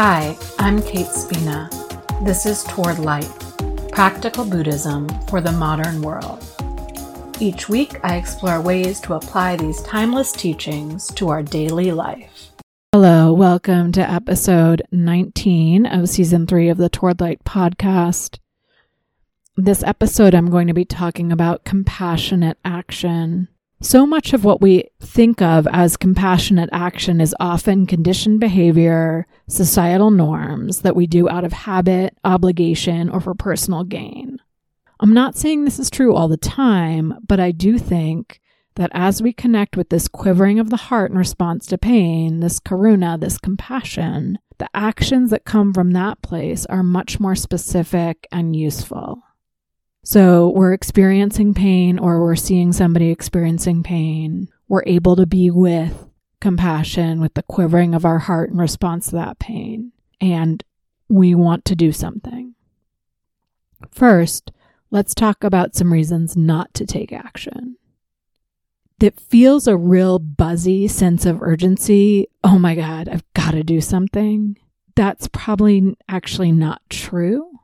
Hi, I'm Kate Spina. This is Toward Light Practical Buddhism for the Modern World. Each week, I explore ways to apply these timeless teachings to our daily life. Hello, welcome to episode 19 of season three of the Toward Light podcast. This episode, I'm going to be talking about compassionate action. So much of what we think of as compassionate action is often conditioned behavior, societal norms that we do out of habit, obligation, or for personal gain. I'm not saying this is true all the time, but I do think that as we connect with this quivering of the heart in response to pain, this karuna, this compassion, the actions that come from that place are much more specific and useful. So we're experiencing pain or we're seeing somebody experiencing pain. We're able to be with compassion, with the quivering of our heart in response to that pain. And we want to do something. First, let's talk about some reasons not to take action. That feels a real buzzy sense of urgency. Oh my God, I've got to do something. That's probably actually not true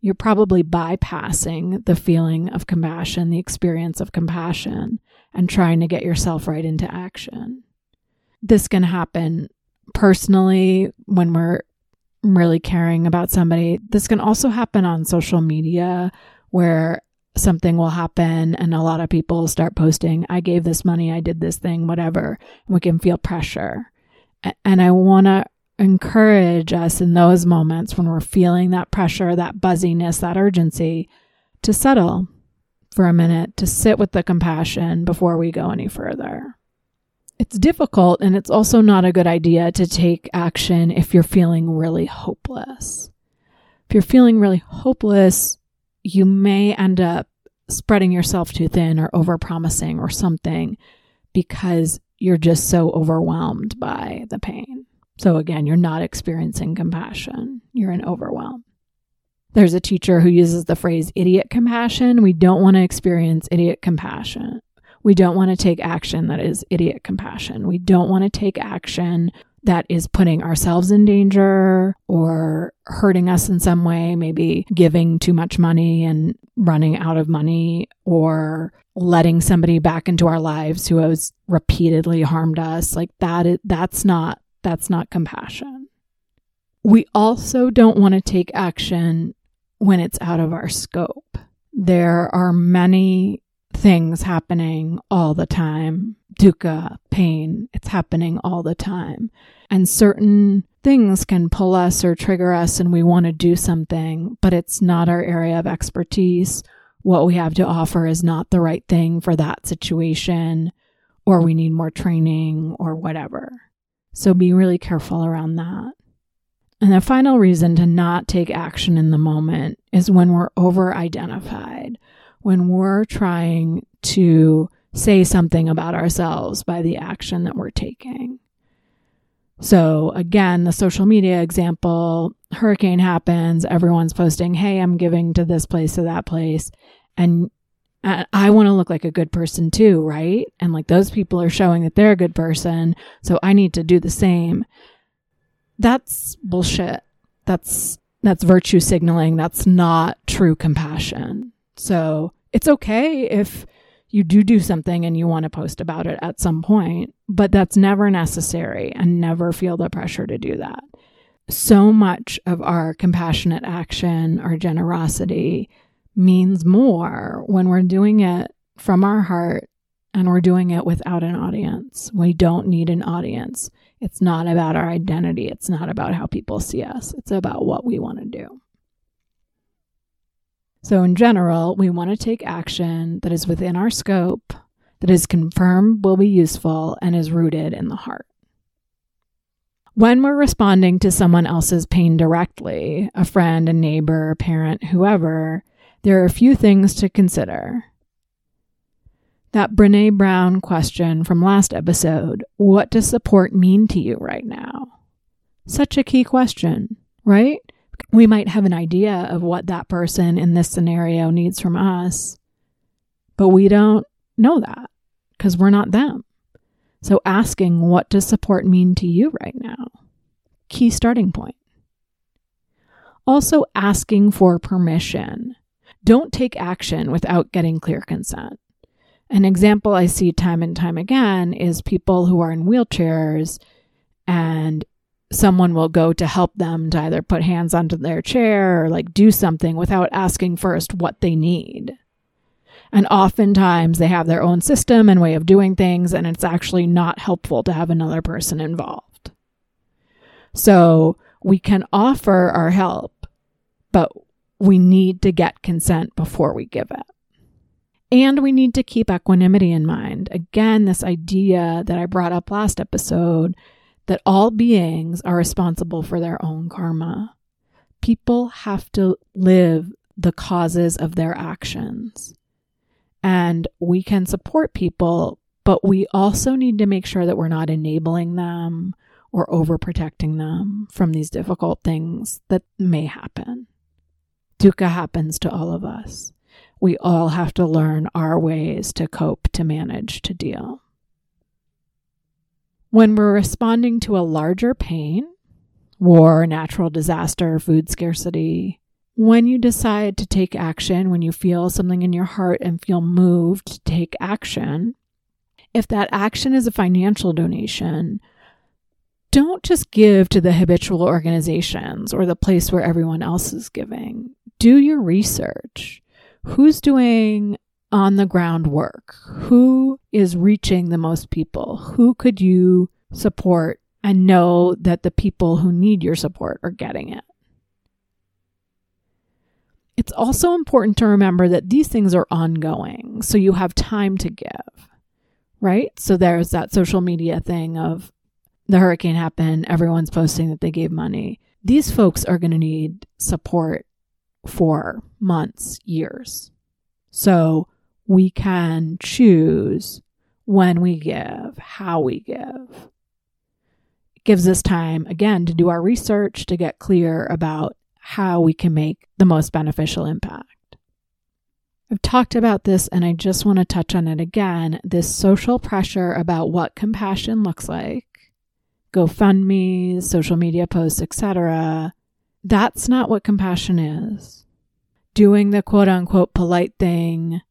you're probably bypassing the feeling of compassion, the experience of compassion, and trying to get yourself right into action. This can happen personally when we're really caring about somebody. This can also happen on social media where something will happen and a lot of people start posting, I gave this money, I did this thing, whatever. We can feel pressure. And I want to encourage us in those moments when we're feeling that pressure, that buzziness, that urgency to settle for a minute, to sit with the compassion before we go any further. It's difficult and it's also not a good idea to take action if you're feeling really hopeless. If you're feeling really hopeless, you may end up spreading yourself too thin or overpromising or something because you're just so overwhelmed by the pain. So again, you're not experiencing compassion, you're in overwhelm. There's a teacher who uses the phrase idiot compassion. We don't want to experience idiot compassion. We don't want to take action that is idiot compassion. We don't want to take action that is putting ourselves in danger or hurting us in some way, maybe giving too much money and running out of money or letting somebody back into our lives who has repeatedly harmed us. Like that that's not that's not compassion. We also don't want to take action when it's out of our scope. There are many things happening all the time. Dukkha, pain, it's happening all the time. And certain things can pull us or trigger us and we want to do something, but it's not our area of expertise. What we have to offer is not the right thing for that situation, or we need more training or whatever. So be really careful around that. And the final reason to not take action in the moment is when we're over identified, when we're trying to say something about ourselves by the action that we're taking. So, again, the social media example hurricane happens, everyone's posting, Hey, I'm giving to this place, to that place. And Uh, I want to look like a good person too, right? And like those people are showing that they're a good person. So I need to do the same. That's bullshit. That's, that's virtue signaling. That's not true compassion. So it's okay if you do do something and you want to post about it at some point, but that's never necessary and never feel the pressure to do that. So much of our compassionate action, our generosity, means more when we're doing it from our heart and we're doing it without an audience. We don't need an audience. It's not about our identity. It's not about how people see us. It's about what we want to do. So, in general, we want to take action that is within our scope, that is confirmed will be useful, and is rooted in the heart. When we're responding to someone else's pain directly, a friend, a neighbor, a parent, whoever, there are a few things to consider. That Brene Brown question from last episode what does support mean to you right now? Such a key question, right? We might have an idea of what that person in this scenario needs from us, but we don't know that because we're not them. So asking what does support mean to you right now? Key starting point. also asking for permission. Don't take action without getting clear consent. An example I see time and time again is people who are in wheelchairs and someone will go to help them to either put hands onto their chair or like do something without asking first what they need. And oftentimes they have their own system and way of doing things, and it's actually not helpful to have another person involved. So we can offer our help, but we need to get consent before we give it. And we need to keep equanimity in mind. Again, this idea that I brought up last episode that all beings are responsible for their own karma. People have to live the causes of their actions. And we can support people, but we also need to make sure that we're not enabling them or overprotecting them from these difficult things that may happen. Dukkha happens to all of us we all have to learn our ways to cope, to manage, to deal. When we're responding to a larger pain, war, natural disaster, food scarcity, when you decide to take action, when you feel something in your heart and feel moved to take action, if that action is a financial donation, don't just give to the habitual organizations or the place where everyone else is giving. Do your research who's doing on the ground work? Who is reaching the most people? Who could you support and know that the people who need your support are getting it? It's also important to remember that these things are ongoing, so you have time to give, right? So there's that social media thing of the hurricane happened, everyone's posting that they gave money. These folks are going to need support for months, years. So we can choose when we give, how we give. It gives us time, again, to do our research to get clear about how we can make the most beneficial impact. I've talked about this and I just want to touch on it again this social pressure about what compassion looks like, GoFundMe's, social media posts, etc that's not what compassion is. Doing the quote unquote polite thing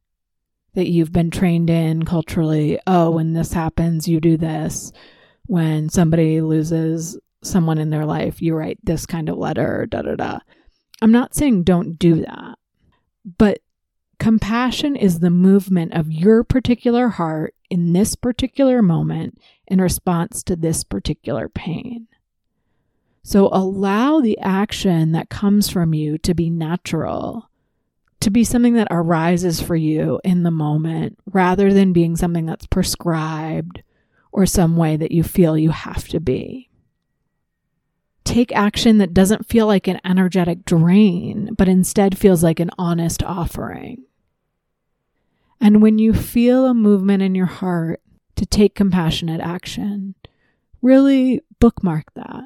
that you've been trained in culturally. Oh, when this happens, you do this. When somebody loses someone in their life, you write this kind of letter, da da da. I'm not saying don't do that, but compassion is the movement of your particular heart in this particular moment in response to this particular pain. So allow the action that comes from you to be natural, to be something that arises for you in the moment rather than being something that's prescribed or some way that you feel you have to be. Take action that doesn't feel like an energetic drain, but instead feels like an honest offering. And when you feel a movement in your heart to take compassionate action, really bookmark that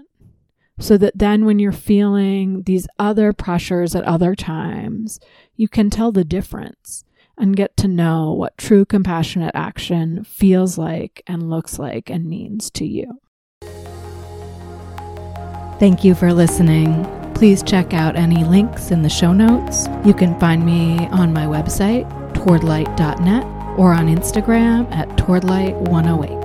so that then when you're feeling these other pressures at other times, you can tell the difference and get to know what true compassionate action feels like and looks like and means to you. Thank you for listening. Please check out any links in the show notes. You can find me on my website, towardlight.net, or on Instagram at towardlight108.